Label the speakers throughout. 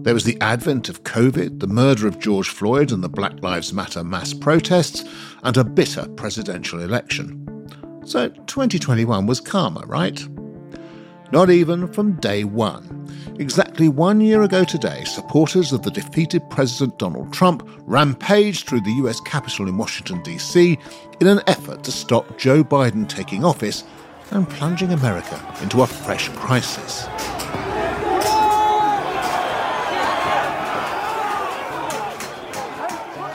Speaker 1: There was the advent of COVID, the murder of George Floyd and the Black Lives Matter mass protests, and a bitter presidential election. So 2021 was calmer, right? Not even from day one. Exactly one year ago today, supporters of the defeated President Donald Trump rampaged through the US Capitol in Washington, D.C., in an effort to stop Joe Biden taking office and plunging America into a fresh crisis.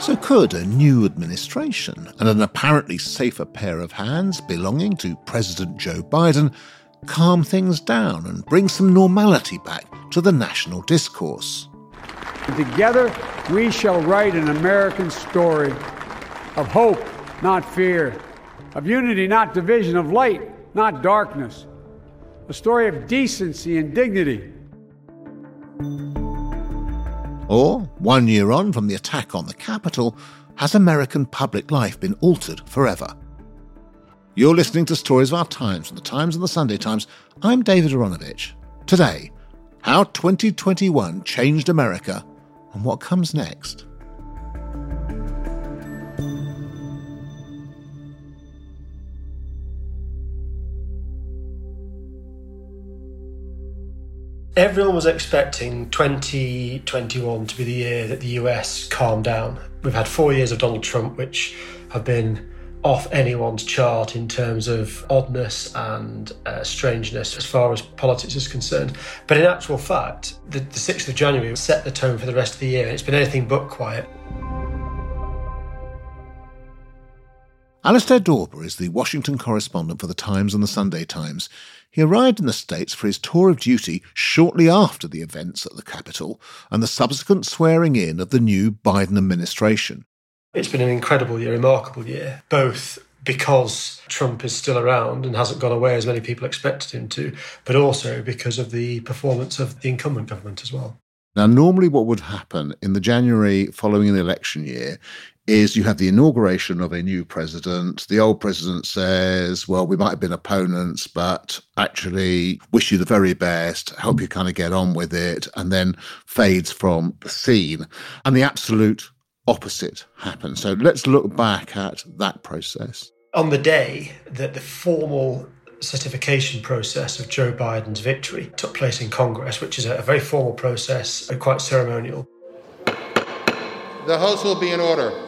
Speaker 1: So, could a new administration and an apparently safer pair of hands belonging to President Joe Biden calm things down and bring some normality back to the national discourse?
Speaker 2: Together, we shall write an American story of hope, not fear, of unity, not division, of light, not darkness, a story of decency and dignity.
Speaker 1: Or, one year on from the attack on the Capitol, has American public life been altered forever? You're listening to Stories of Our Times from the Times and the Sunday Times. I'm David Aaronovitch. Today, how 2021 changed America and what comes next.
Speaker 3: Everyone was expecting 2021 to be the year that the US calmed down. We've had four years of Donald Trump, which have been off anyone's chart in terms of oddness and uh, strangeness as far as politics is concerned. But in actual fact, the, the 6th of January set the tone for the rest of the year, and it's been anything but quiet.
Speaker 1: Alistair Dawber is the Washington correspondent for The Times and The Sunday Times. He arrived in the States for his tour of duty shortly after the events at the Capitol and the subsequent swearing in of the new Biden administration.
Speaker 3: It's been an incredible year, remarkable year, both because Trump is still around and hasn't gone away as many people expected him to, but also because of the performance of the incumbent government as well.
Speaker 1: Now, normally, what would happen in the January following an election year is you have the inauguration of a new president. The old president says, Well, we might have been opponents, but actually wish you the very best, help you kind of get on with it, and then fades from the scene. And the absolute opposite happens. So let's look back at that process.
Speaker 3: On the day that the formal certification process of Joe Biden's victory took place in Congress, which is a very formal process, quite ceremonial.
Speaker 4: The House will be in order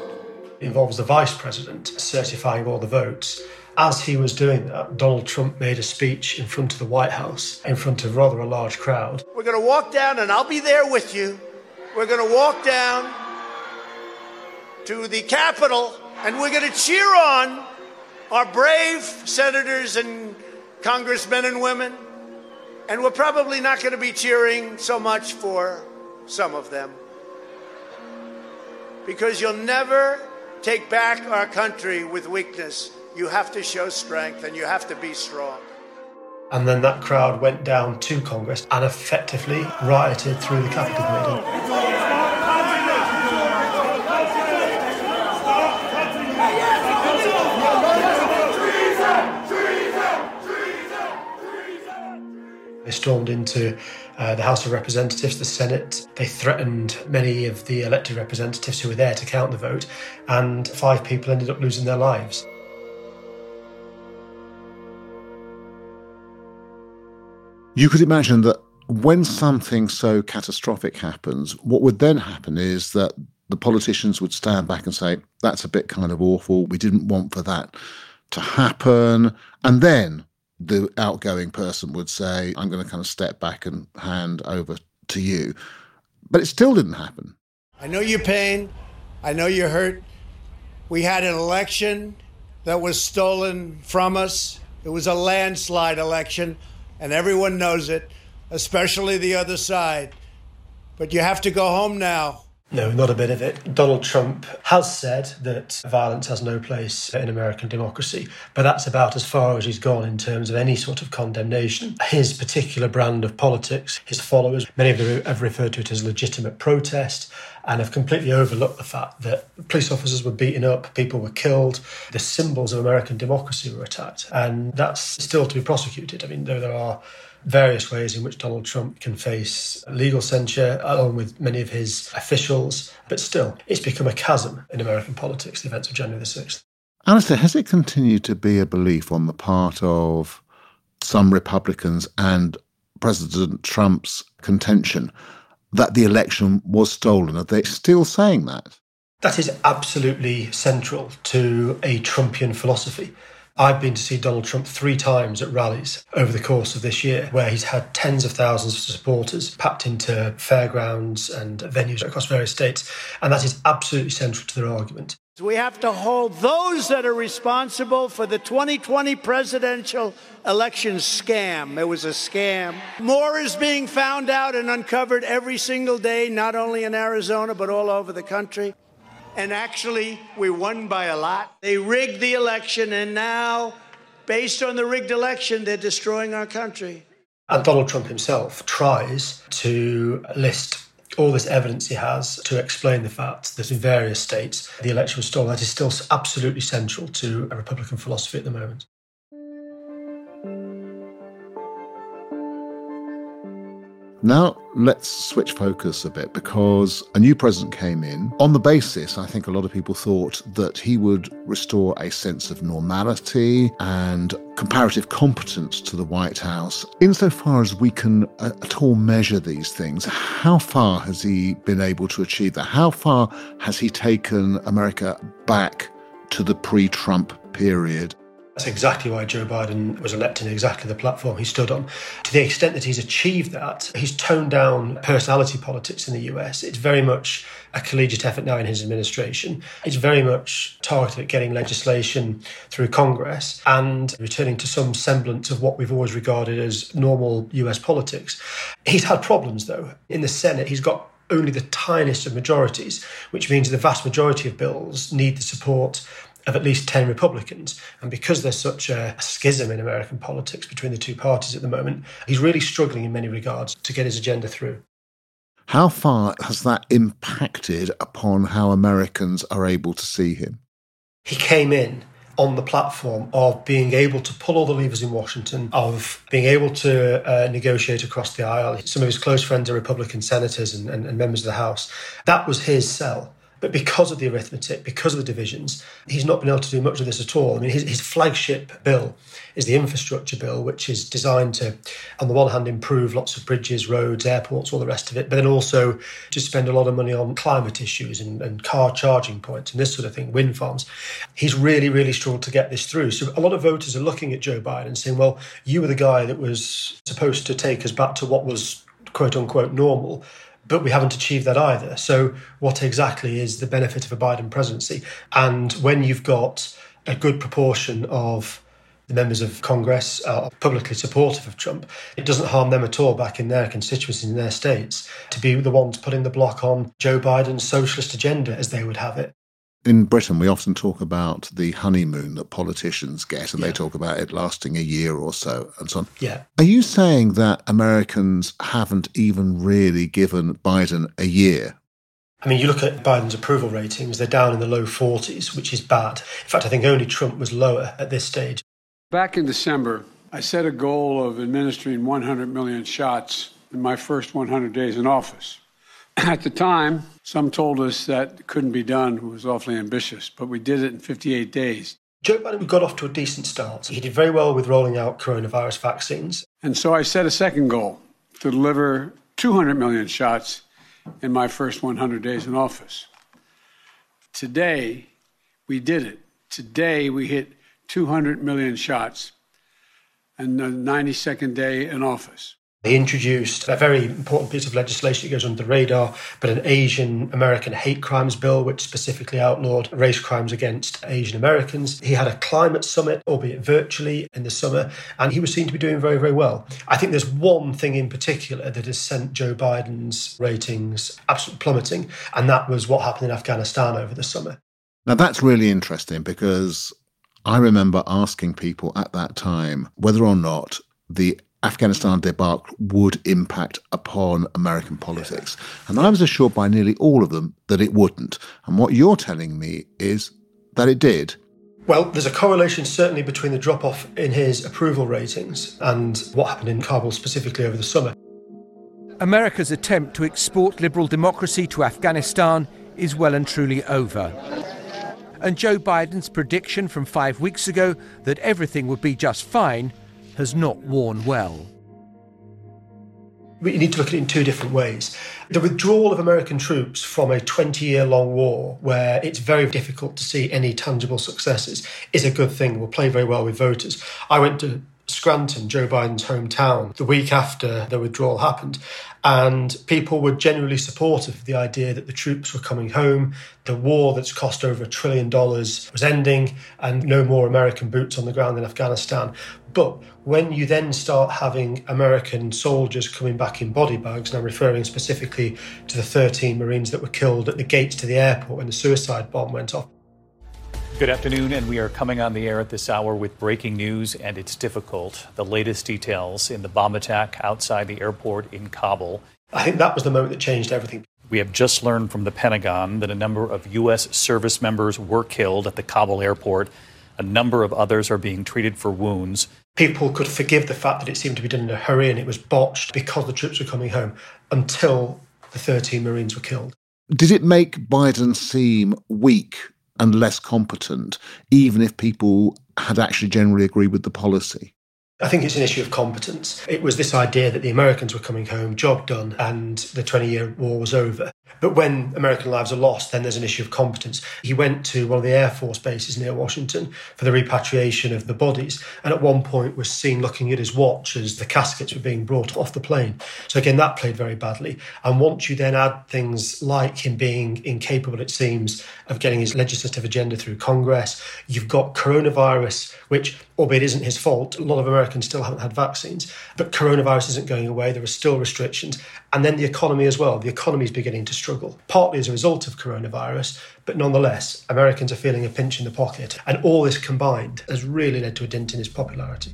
Speaker 3: involves the vice president certifying all the votes. As he was doing that, Donald Trump made a speech in front of the White House, in front of rather a large crowd.
Speaker 5: We're going to walk down, and I'll be there with you. We're going to walk down to the Capitol, and we're going to cheer on our brave senators and congressmen and women. And we're probably not going to be cheering so much for some of them. Because you'll never take back our country with weakness, you have to show strength and you have to be strong.
Speaker 3: And then that crowd went down to Congress and effectively rioted through the Capitol building. They stormed into uh, the House of Representatives, the Senate. They threatened many of the elected representatives who were there to count the vote, and five people ended up losing their lives.
Speaker 1: You could imagine that when something so catastrophic happens, what would then happen is that the politicians would stand back and say, that's a bit kind of awful. We didn't want for that to happen. And then the outgoing person would say, I'm going to kind of step back and hand over to you. But it still didn't happen.
Speaker 5: I know your pain. I know you're hurt. We had an election that was stolen from us. It was a landslide election, and everyone knows it, especially the other side. But you have to go home now.
Speaker 3: No, not a bit of it. Donald Trump has said that violence has no place in American democracy, but that's about as far as he's gone in terms of any sort of condemnation. His particular brand of politics, his followers, many of them have referred to it as legitimate protest and have completely overlooked the fact that police officers were beaten up, people were killed, the symbols of American democracy were attacked, and that's still to be prosecuted. I mean, though there are various ways in which Donald Trump can face legal censure, along with many of his officials. But still, it's become a chasm in American politics, the events of January the 6th.
Speaker 1: Alistair, has it continued to be a belief on the part of some Republicans and President Trump's contention that the election was stolen? Are they still saying that?
Speaker 3: That is absolutely central to a Trumpian philosophy. I've been to see Donald Trump three times at rallies over the course of this year, where he's had tens of thousands of supporters packed into fairgrounds and venues across various states. And that is absolutely central to their argument.
Speaker 5: We have to hold those that are responsible for the 2020 presidential election scam. It was a scam. More is being found out and uncovered every single day, not only in Arizona, but all over the country. And actually, we won by a lot. They rigged the election, and now, based on the rigged election, they're destroying our country.
Speaker 3: And Donald Trump himself tries to list all this evidence he has to explain the fact that in various states the election was stolen. That is still absolutely central to a Republican philosophy at the moment.
Speaker 1: Now, let's switch focus a bit because a new president came in. On the basis, I think a lot of people thought that he would restore a sense of normality and comparative competence to the White House. Insofar as we can uh, at all measure these things, how far has he been able to achieve that? How far has he taken America back to the pre Trump period?
Speaker 3: That's exactly why Joe Biden was elected exactly the platform he stood on. To the extent that he's achieved that, he's toned down personality politics in the US. It's very much a collegiate effort now in his administration. It's very much targeted at getting legislation through Congress and returning to some semblance of what we've always regarded as normal US politics. He's had problems, though. In the Senate, he's got only the tiniest of majorities, which means the vast majority of bills need the support of at least 10 Republicans. And because there's such a schism in American politics between the two parties at the moment, he's really struggling in many regards to get his agenda through.
Speaker 1: How far has that impacted upon how Americans are able to see him?
Speaker 3: He came in on the platform of being able to pull all the levers in Washington, of being able to uh, negotiate across the aisle. Some of his close friends are Republican senators and, and, and members of the House. That was his sell. But because of the arithmetic, because of the divisions, he's not been able to do much of this at all. I mean, his, his flagship bill is the infrastructure bill, which is designed to, on the one hand, improve lots of bridges, roads, airports, all the rest of it, but then also to spend a lot of money on climate issues and, and car charging points and this sort of thing, wind farms. He's really, really struggled to get this through. So a lot of voters are looking at Joe Biden and saying, well, you were the guy that was supposed to take us back to what was quote unquote normal but we haven't achieved that either. So, what exactly is the benefit of a Biden presidency? And when you've got a good proportion of the members of Congress are publicly supportive of Trump, it doesn't harm them at all back in their constituencies, in their states, to be the ones putting the block on Joe Biden's socialist agenda, as they would have it
Speaker 1: in Britain, we often talk about the honeymoon that politicians get, and yeah. they talk about it lasting a year or so and so on.
Speaker 3: Yeah.
Speaker 1: Are you saying that Americans haven't even really given Biden a year?
Speaker 3: I mean, you look at Biden's approval ratings, they're down in the low 40s, which is bad. In fact, I think only Trump was lower at this stage.
Speaker 2: Back in December, I set a goal of administering 100 million shots in my first 100 days in office. At the time, some told us that couldn't be done, it was awfully ambitious, but we did it in 58 days.
Speaker 3: Joe Biden got off to a decent start. He did very well with rolling out coronavirus vaccines.
Speaker 2: And so I set a second goal to deliver 200 million shots in my first 100 days in office. Today, we did it. Today, we hit 200 million shots and the 92nd day in office.
Speaker 3: He introduced a very important piece of legislation that goes under the radar, but an Asian American hate crimes bill, which specifically outlawed race crimes against Asian Americans. He had a climate summit, albeit virtually, in the summer, and he was seen to be doing very, very well. I think there's one thing in particular that has sent Joe Biden's ratings absolutely plummeting, and that was what happened in Afghanistan over the summer.
Speaker 1: Now, that's really interesting because I remember asking people at that time whether or not the Afghanistan debacle would impact upon American politics. And I was assured by nearly all of them that it wouldn't. And what you're telling me is that it did.
Speaker 3: Well, there's a correlation certainly between the drop off in his approval ratings and what happened in Kabul specifically over the summer.
Speaker 6: America's attempt to export liberal democracy to Afghanistan is well and truly over. And Joe Biden's prediction from five weeks ago that everything would be just fine has not worn well.
Speaker 3: We need to look at it in two different ways. The withdrawal of American troops from a 20 year long war, where it's very difficult to see any tangible successes, is a good thing, will play very well with voters. I went to Scranton, Joe Biden's hometown, the week after the withdrawal happened. And people were generally supportive of the idea that the troops were coming home, the war that's cost over a trillion dollars was ending, and no more American boots on the ground in Afghanistan. But when you then start having American soldiers coming back in body bags, and I'm referring specifically to the 13 Marines that were killed at the gates to the airport when the suicide bomb went off,
Speaker 7: Good afternoon, and we are coming on the air at this hour with breaking news, and it's difficult. The latest details in the bomb attack outside the airport in Kabul.
Speaker 3: I think that was the moment that changed everything.
Speaker 7: We have just learned from the Pentagon that a number of U.S. service members were killed at the Kabul airport. A number of others are being treated for wounds.
Speaker 3: People could forgive the fact that it seemed to be done in a hurry and it was botched because the troops were coming home until the 13 Marines were killed.
Speaker 1: Did it make Biden seem weak and less competent, even if people had actually generally agreed with the policy?
Speaker 3: I think it's an issue of competence. It was this idea that the Americans were coming home, job done, and the 20 year war was over. But when American lives are lost, then there's an issue of competence. He went to one of the Air Force bases near Washington for the repatriation of the bodies, and at one point was seen looking at his watch as the caskets were being brought off the plane. So again, that played very badly. And once you then add things like him being incapable, it seems, of getting his legislative agenda through Congress, you've got coronavirus, which, albeit isn't his fault, a lot of Americans still haven't had vaccines, but coronavirus isn't going away. There are still restrictions. And then the economy as well. The economy is beginning to struggle, partly as a result of coronavirus, but nonetheless, Americans are feeling a pinch in the pocket. And all this combined has really led to a dent in his popularity.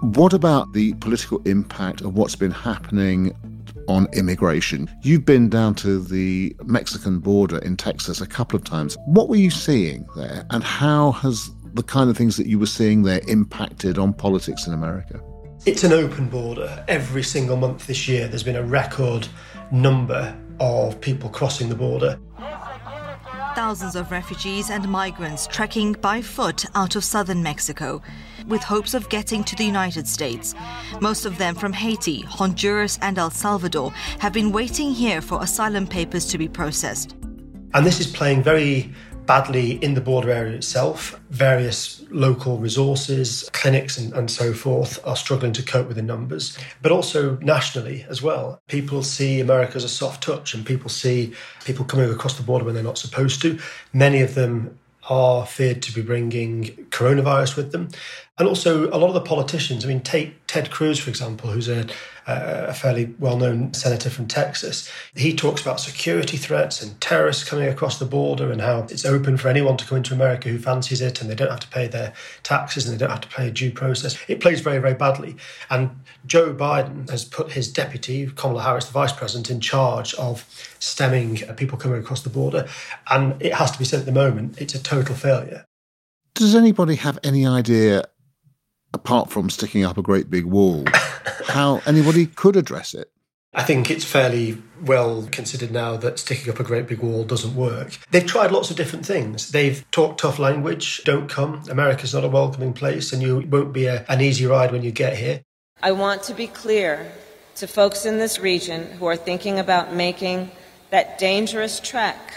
Speaker 1: What about the political impact of what's been happening on immigration? You've been down to the Mexican border in Texas a couple of times. What were you seeing there, and how has the kind of things that you were seeing there impacted on politics in America?
Speaker 3: It's an open border. Every single month this year, there's been a record number of people crossing the border.
Speaker 8: Thousands of refugees and migrants trekking by foot out of southern Mexico with hopes of getting to the United States. Most of them from Haiti, Honduras, and El Salvador have been waiting here for asylum papers to be processed.
Speaker 3: And this is playing very badly in the border area itself. Various local resources, clinics, and, and, so forth are struggling to cope with the numbers, but also nationally as well. People see America as a soft touch, and people see people coming across the border when they're not supposed to. Many of them are feared to be bringing coronavirus with them. And also, a lot of the politicians, I mean, take Ted Cruz, for example, who's a, a fairly well known senator from Texas. He talks about security threats and terrorists coming across the border and how it's open for anyone to come into America who fancies it and they don't have to pay their taxes and they don't have to pay a due process. It plays very, very badly. And Joe Biden has put his deputy, Kamala Harris, the vice president, in charge of stemming uh, people coming across the border. And it has to be said at the moment, it's a total failure.
Speaker 1: Does anybody have any idea apart from sticking up a great big wall, how anybody could address it.
Speaker 3: I think it's fairly well considered now that sticking up a great big wall doesn't work. They've tried lots of different things. They've talked tough language, don't come. America's not a welcoming place and you won't be a, an easy ride when you get here.
Speaker 9: I want to be clear to folks in this region who are thinking about making that dangerous trek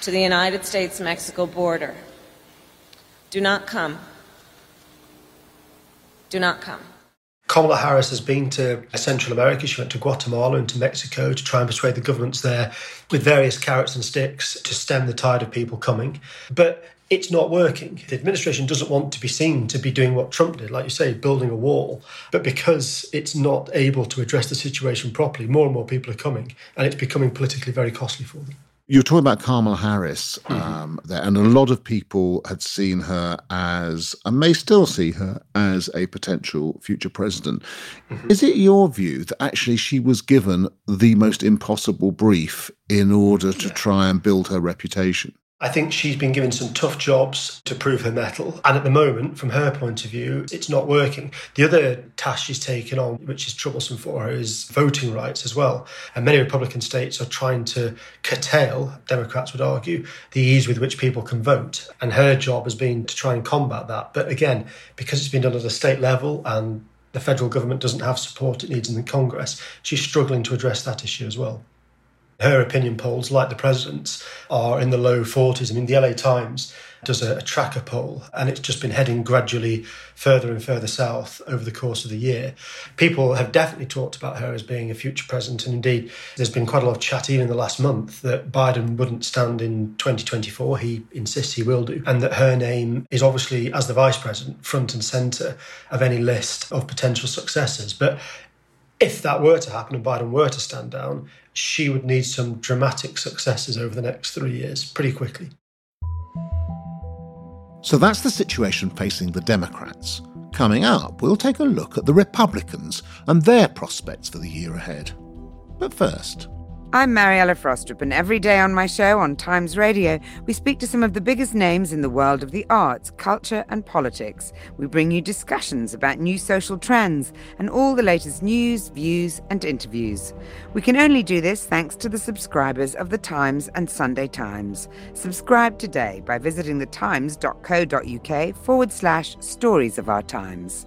Speaker 9: to the United States Mexico border. Do not come. Do not come.
Speaker 3: Kamala Harris has been to uh, Central America. She went to Guatemala and to Mexico to try and persuade the governments there with various carrots and sticks to stem the tide of people coming. But it's not working. The administration doesn't want to be seen to be doing what Trump did, like you say, building a wall. But because it's not able to address the situation properly, more and more people are coming, and it's becoming politically very costly for them.
Speaker 1: You're talking about Kamala Harris mm-hmm. um, there, and a lot of people had seen her as, and may still see her as, a potential future president. Mm-hmm. Is it your view that actually she was given the most impossible brief in order to yeah. try and build her reputation?
Speaker 3: I think she's been given some tough jobs to prove her mettle. And at the moment, from her point of view, it's not working. The other task she's taken on, which is troublesome for her, is voting rights as well. And many Republican states are trying to curtail, Democrats would argue, the ease with which people can vote. And her job has been to try and combat that. But again, because it's been done at a state level and the federal government doesn't have support it needs in the Congress, she's struggling to address that issue as well. Her opinion polls, like the president's, are in the low 40s. I mean, the LA Times does a, a, tracker poll, and it's just been heading gradually further and further south over the course of the year. People have definitely talked about her as being a future president, and indeed, there's been quite a lot of chat even in the last month that Biden wouldn't stand in 2024. He insists he will do, and that her name is obviously, as the vice president, front and centre of any list of potential successors. But if that were to happen and Biden were to stand down, she would need some dramatic successes over the next three years pretty quickly.
Speaker 1: So that's the situation facing the Democrats. Coming up, we'll take a look at the Republicans and their prospects for the year ahead. But first,
Speaker 10: I'm Mariella Frostrup, and every day on my show on Times Radio, we speak to some of the biggest names in the world of the arts, culture, and politics. We bring you discussions about new social trends and all the latest news, views, and interviews. We can only do this thanks to the subscribers of The Times and Sunday Times. Subscribe today by visiting thetimes.co.uk forward slash stories of our times.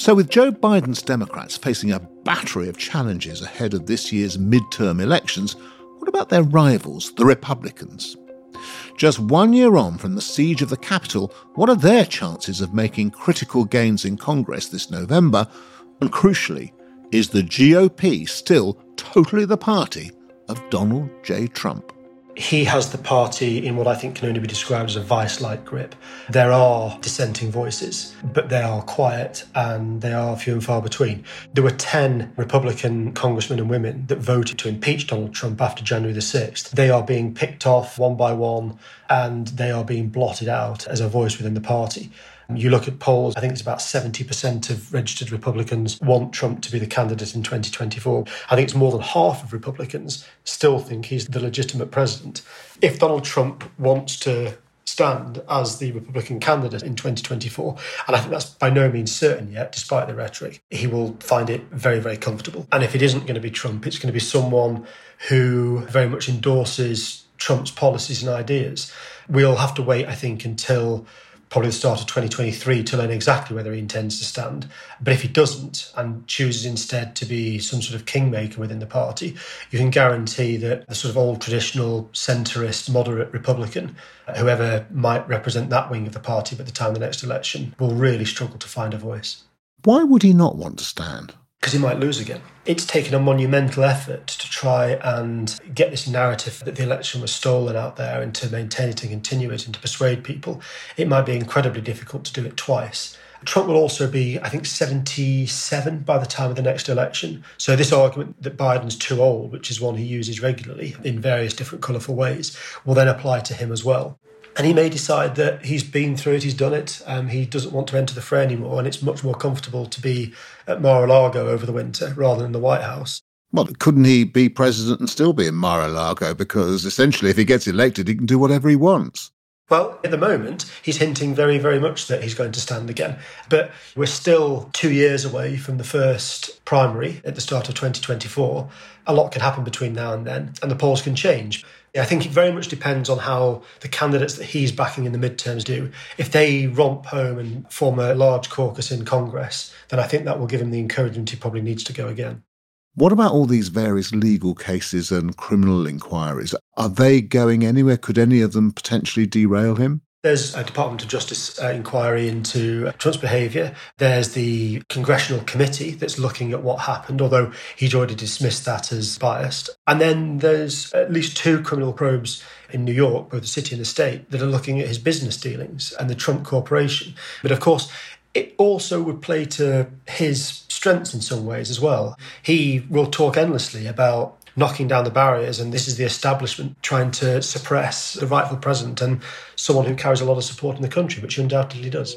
Speaker 1: So, with Joe Biden's Democrats facing a battery of challenges ahead of this year's midterm elections, what about their rivals, the Republicans? Just one year on from the siege of the Capitol, what are their chances of making critical gains in Congress this November? And crucially, is the GOP still totally the party of Donald J. Trump?
Speaker 3: He has the party in what I think can only be described as a vice like grip. There are dissenting voices, but they are quiet and they are few and far between. There were 10 Republican congressmen and women that voted to impeach Donald Trump after January the 6th. They are being picked off one by one and they are being blotted out as a voice within the party. You look at polls, I think it's about 70% of registered Republicans want Trump to be the candidate in 2024. I think it's more than half of Republicans still think he's the legitimate president. If Donald Trump wants to stand as the Republican candidate in 2024. And I think that's by no means certain yet, despite the rhetoric. He will find it very, very comfortable. And if it isn't going to be Trump, it's going to be someone who very much endorses Trump's policies and ideas. We'll have to wait, I think, until probably the start of 2023 to learn exactly whether he intends to stand. But if he doesn't and chooses instead to be some sort of kingmaker within the party, you can guarantee that the sort of old traditional centrist, moderate Republican, uh, whoever might represent that wing of the party by the time of the next election, will really struggle to find a voice.
Speaker 1: Why would he not want to stand?
Speaker 3: Because he might lose again. It's taken a monumental effort to try and get this narrative that the election was stolen out there and to maintain it and continue it and to persuade people. It might be incredibly difficult to do it twice. Trump will also be, I think, 77 by the time of the next election. So, this argument that Biden's too old, which is one he uses regularly in various different colourful ways, will then apply to him as well. And he may decide that he's been through it, he's done it, um, he doesn't want to enter the fray anymore, and it's much more comfortable to be at Mar a Lago over the winter rather than the White House.
Speaker 1: Well, couldn't he be president and still be in Mar a Lago? Because essentially, if he gets elected, he can do whatever he wants.
Speaker 3: Well, at the moment, he's hinting very, very much that he's going to stand again. But we're still two years away from the first primary at the start of 2024. A lot can happen between now and then, and the polls can change. I think it very much depends on how the candidates that he's backing in the midterms do. If they romp home and form a large caucus in Congress, then I think that will give him the encouragement he probably needs to go again.
Speaker 1: What about all these various legal cases and criminal inquiries? Are they going anywhere? Could any of them potentially derail him?
Speaker 3: There's a Department of Justice uh, inquiry into Trump's behaviour. There's the congressional committee that's looking at what happened, although he's already dismissed that as biased. And then there's at least two criminal probes in New York, both the city and the state, that are looking at his business dealings and the Trump Corporation. But of course, it also would play to his strengths in some ways as well. He will talk endlessly about knocking down the barriers, and this is the establishment trying to suppress the rightful president and someone who carries a lot of support in the country, which he undoubtedly does.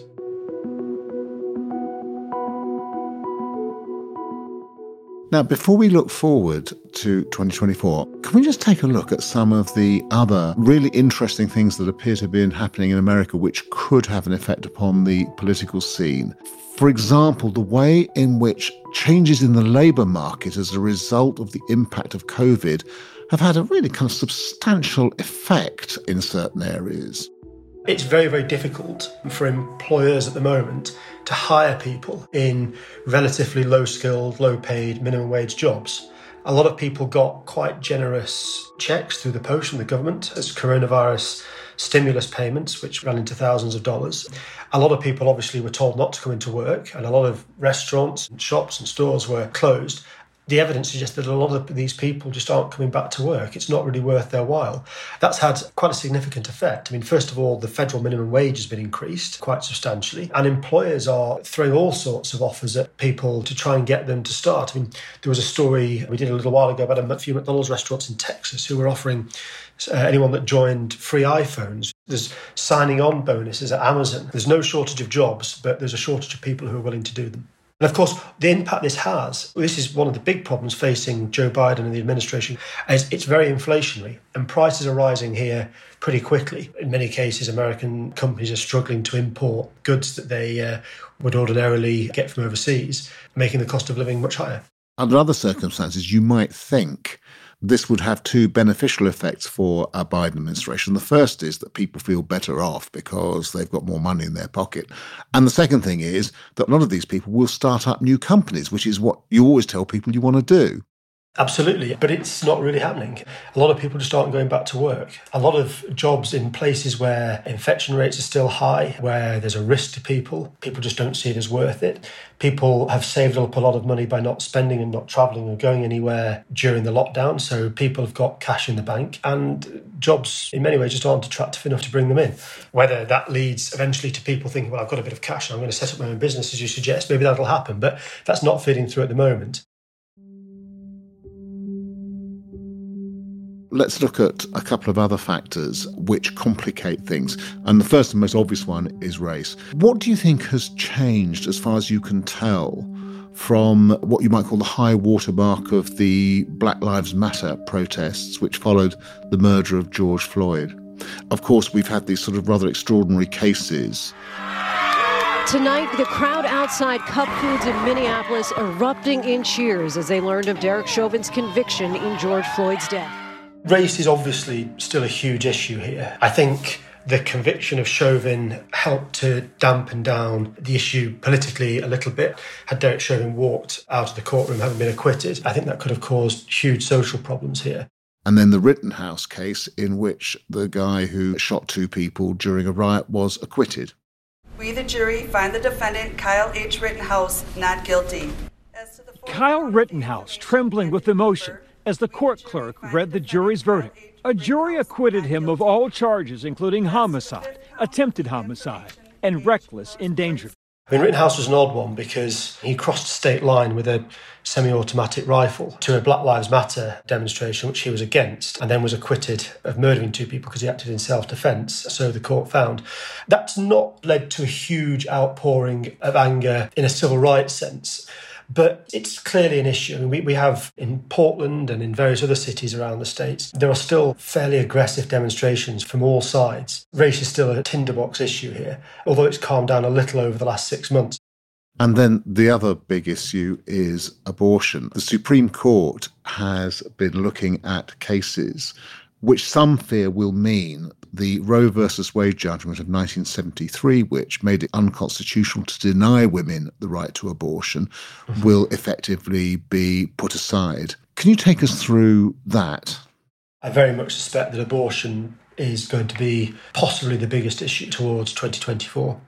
Speaker 1: Now, before we look forward to 2024, can we just take a look at some of the other really interesting things that appear to be happening in America which could have an effect upon the political scene? For example, the way in which changes in the labour market as a result of the impact of COVID have had a really kind of substantial effect in certain areas.
Speaker 3: It's very, very difficult for employers at the moment to hire people in relatively low skilled, low paid, minimum wage jobs. A lot of people got quite generous checks through the post from the government as coronavirus stimulus payments, which ran into thousands of dollars. A lot of people obviously were told not to come into work, and a lot of restaurants and shops and stores were closed the evidence suggests that a lot of these people just aren't coming back to work. It's not really worth their while. That's had quite a significant effect. I mean, first of all, the federal minimum wage has been increased quite substantially, and employers are throwing all sorts of offers at people to try and get them to start. I mean, there was a story we did a little while ago about a few McDonald's restaurants in Texas who were offering uh, anyone that joined free iPhones. There's signing on bonuses at Amazon. There's no shortage of jobs, but there's a shortage of people who are willing to do them. And of course, the impact this has, this is one of the big problems facing Joe Biden and the administration, is it's very inflationary and prices are rising here pretty quickly. In many cases, American companies are struggling to import goods that they uh, would ordinarily get from overseas, making the cost of living much higher.
Speaker 1: Under other circumstances, you might think this would have two beneficial effects for a Biden administration. The first is that people feel better off because they've got more money in their pocket. And the second thing is that a lot of these people will start up new companies, which is what you always tell people you want to do.
Speaker 3: Absolutely, but it's not really happening. A lot of people just aren't going back to work. A lot of jobs in places where infection rates are still high, where there's a risk to people, people just don't see it as worth it. People have saved up a lot of money by not spending and not travelling or going anywhere during the lockdown, so people have got cash in the bank, and jobs in many ways just aren't attractive enough to bring them in. Whether that leads eventually to people thinking, well, I've got a bit of cash and I'm going to set up my own business, as you suggest, maybe that'll happen, but that's not feeding through at the moment.
Speaker 1: Let's look at a couple of other factors which complicate things. And the first and most obvious one is race. What do you think has changed, as far as you can tell, from what you might call the high watermark of the Black Lives Matter protests, which followed the murder of George Floyd? Of course, we've had these sort of rather extraordinary cases.
Speaker 11: Tonight, the crowd outside Cup Foods in Minneapolis erupting in cheers as they learned of Derek Chauvin's conviction in George Floyd's death.
Speaker 3: Race is obviously still a huge issue here. I think the conviction of Chauvin helped to dampen down the issue politically a little bit. Had Derek Chauvin walked out of the courtroom having been acquitted, I think that could have caused huge social problems here.
Speaker 1: And then the Rittenhouse case, in which the guy who shot two people during a riot was acquitted.
Speaker 12: We, the jury, find the defendant, Kyle H. Rittenhouse, not guilty.
Speaker 13: Kyle Rittenhouse, trembling with emotion, as the court clerk read the jury's verdict. A jury acquitted him of all charges, including homicide, attempted homicide, and reckless endangerment.
Speaker 3: I mean, Rittenhouse was an odd one because he crossed a state line with a semi automatic rifle to a Black Lives Matter demonstration, which he was against, and then was acquitted of murdering two people because he acted in self defence, so the court found. That's not led to a huge outpouring of anger in a civil rights sense. But it's clearly an issue. I mean, we, we have in Portland and in various other cities around the States, there are still fairly aggressive demonstrations from all sides. Race is still a tinderbox issue here, although it's calmed down a little over the last six months.
Speaker 1: And then the other big issue is abortion. The Supreme Court has been looking at cases which some fear will mean the Roe versus Wade judgment of 1973, which made it unconstitutional to deny women the right to abortion, mm-hmm. will effectively be put aside. Can you take us through that?
Speaker 3: I very much suspect that abortion is going to be possibly the biggest issue towards 2024.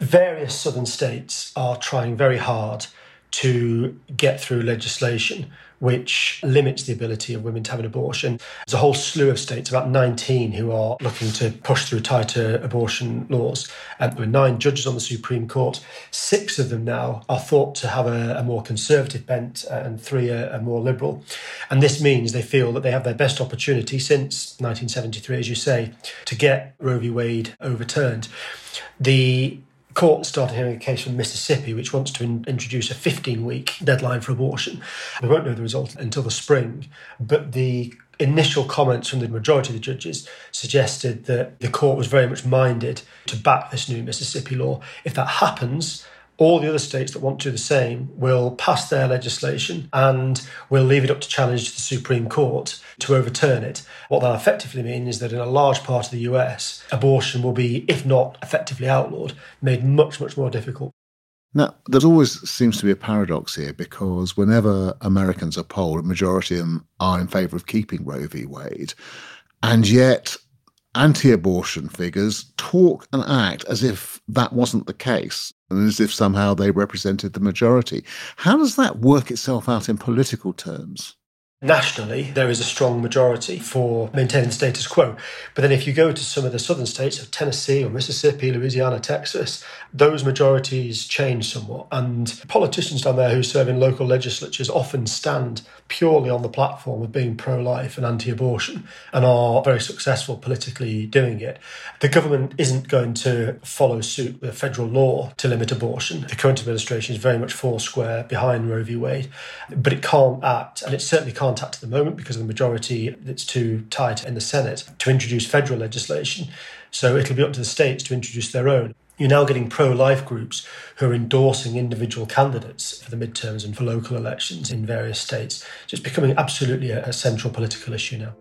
Speaker 3: Various southern states are trying very hard to get through legislation which limits the ability of women to have an abortion. There's a whole slew of states, about 19, who are looking to push through tighter abortion laws. And there are nine judges on the Supreme Court. Six of them now are thought to have a, a more conservative bent, uh, and three are, are more liberal. And this means they feel that they have their best opportunity since 1973, as you say, to get Roe v. Wade overturned. The court started hearing a case from Mississippi which wants to in- introduce a 15 week deadline for abortion. We won't know the result until the spring, but the initial comments from the majority of the judges suggested that the court was very much minded to back this new Mississippi law. If that happens, all the other states that want to do the same will pass their legislation and will leave it up to challenge to the Supreme Court to overturn it. What that effectively means is that in a large part of the US, abortion will be, if not effectively outlawed, made much, much more difficult.
Speaker 1: Now, there always seems to be a paradox here because whenever Americans are polled, a majority of them are in favour of keeping Roe v. Wade. And yet, anti abortion figures talk and act as if that wasn't the case and as if somehow they represented the majority. How does that work itself out in political terms?
Speaker 3: Nationally, there is a strong majority for maintaining the status quo. But then if you go to some of the southern states of Tennessee or Mississippi, Louisiana, Texas, those majorities change somewhat. And politicians down there who serve in local legislatures often stand purely on the platform of being pro life and anti abortion and are very successful politically doing it. The government isn't going to follow suit with federal law to limit abortion. The current administration is very much four square behind Roe v. Wade, but it can't act, and it certainly can't act at the moment because of the majority that's too tight in the Senate to introduce federal legislation. So it'll be up to the states to introduce their own you're now getting pro life groups who are endorsing individual candidates for the midterms and for local elections in various states. So it's becoming absolutely a, a central political issue now.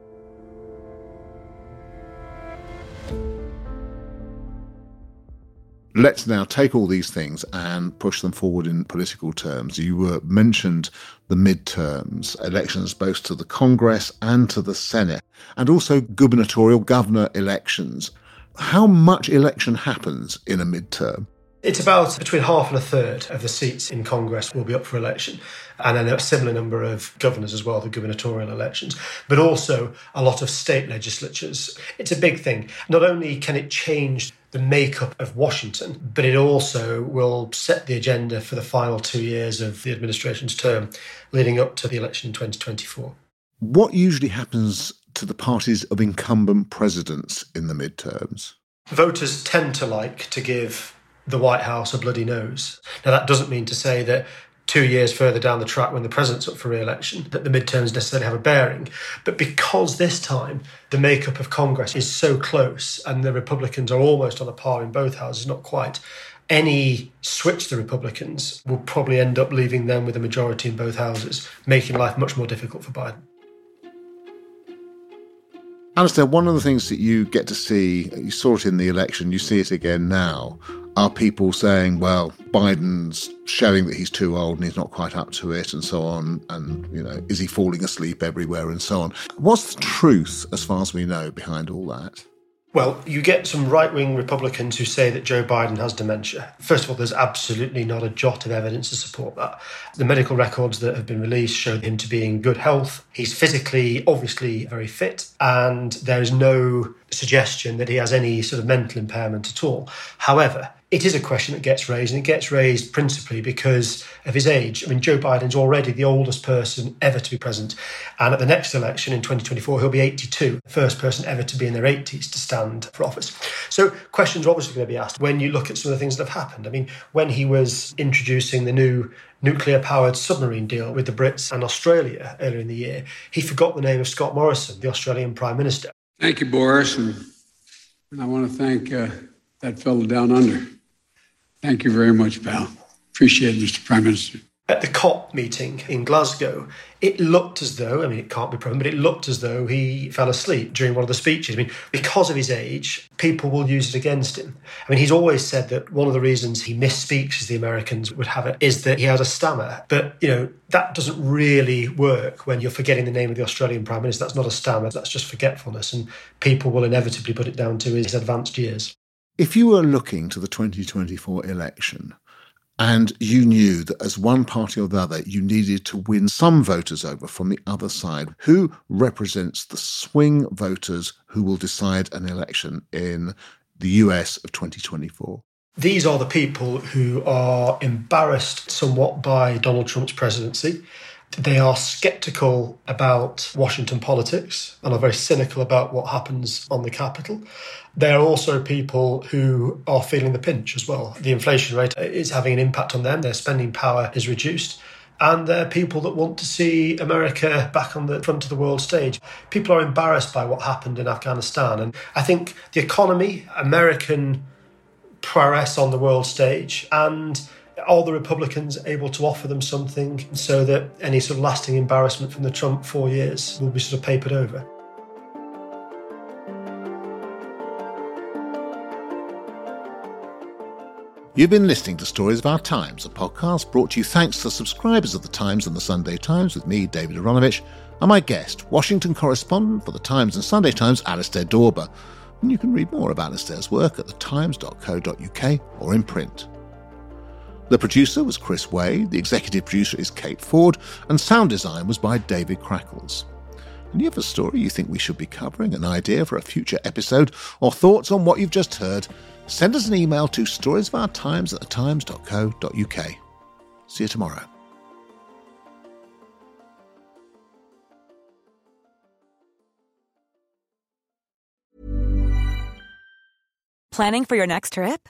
Speaker 1: let's now take all these things and push them forward in political terms. You were mentioned the midterms, elections both to the Congress and to the Senate, and also gubernatorial governor elections. How much election happens in a midterm?
Speaker 3: It's about between half and a third of the seats in Congress will be up for election, and then a similar number of governors as well, the gubernatorial elections, but also a lot of state legislatures. It's a big thing. Not only can it change the makeup of Washington, but it also will set the agenda for the final two years of the administration's term leading up to the election in 2024.
Speaker 1: What usually happens to the parties of incumbent presidents in the midterms?
Speaker 3: Voters tend to like to give the White House a bloody nose. Now, that doesn't mean to say that two years further down the track when the president's up for re-election that the midterms necessarily have a bearing but because this time the makeup of congress is so close and the republicans are almost on a par in both houses not quite any switch to the republicans will probably end up leaving them with a majority in both houses making life much more difficult for biden
Speaker 1: Alistair, one of the things that you get to see, you saw it in the election, you see it again now, are people saying, well, Biden's showing that he's too old and he's not quite up to it and so on. And, you know, is he falling asleep everywhere and so on? What's the truth, as far as we know, behind all that?
Speaker 3: Well, you get some right wing Republicans who say that Joe Biden has dementia. First of all, there's absolutely not a jot of evidence to support that. The medical records that have been released show him to be in good health. He's physically, obviously, very fit, and there is no suggestion that he has any sort of mental impairment at all. However, it is a question that gets raised, and it gets raised principally because of his age. I mean, Joe Biden's already the oldest person ever to be president. And at the next election in 2024, he'll be 82, the first person ever to be in their 80s to stand for office. So, questions are obviously going to be asked when you look at some of the things that have happened. I mean, when he was introducing the new nuclear powered submarine deal with the Brits and Australia earlier in the year, he forgot the name of Scott Morrison, the Australian Prime Minister.
Speaker 14: Thank you, Boris. And I want to thank uh, that fellow down under. Thank you very much, pal. Appreciate it, Mr. Prime Minister.
Speaker 3: At the COP meeting in Glasgow, it looked as though, I mean, it can't be proven, but it looked as though he fell asleep during one of the speeches. I mean, because of his age, people will use it against him. I mean, he's always said that one of the reasons he misspeaks, as the Americans would have it, is that he has a stammer. But, you know, that doesn't really work when you're forgetting the name of the Australian Prime Minister. That's not a stammer, that's just forgetfulness. And people will inevitably put it down to his advanced years.
Speaker 1: If you were looking to the 2024 election and you knew that as one party or the other, you needed to win some voters over from the other side, who represents the swing voters who will decide an election in the US of 2024?
Speaker 3: These are the people who are embarrassed somewhat by Donald Trump's presidency. They are skeptical about Washington politics and are very cynical about what happens on the Capitol. They are also people who are feeling the pinch as well. The inflation rate is having an impact on them, their spending power is reduced. And they're people that want to see America back on the front of the world stage. People are embarrassed by what happened in Afghanistan. And I think the economy, American prowess on the world stage, and are the Republicans able to offer them something so that any sort of lasting embarrassment from the Trump four years will be sort of papered over?
Speaker 1: You've been listening to Stories of Our Times, a podcast brought to you thanks to subscribers of The Times and The Sunday Times with me, David Aaronovitch, and my guest, Washington correspondent for The Times and Sunday Times, Alistair Dawber. And you can read more about Alistair's work at thetimes.co.uk or in print. The producer was Chris Wade, the executive producer is Kate Ford, and sound design was by David Crackles. And you have a story you think we should be covering, an idea for a future episode, or thoughts on what you've just heard, send us an email to storiesofourtimes at thetimes.co.uk. See you tomorrow.
Speaker 15: Planning for your next trip?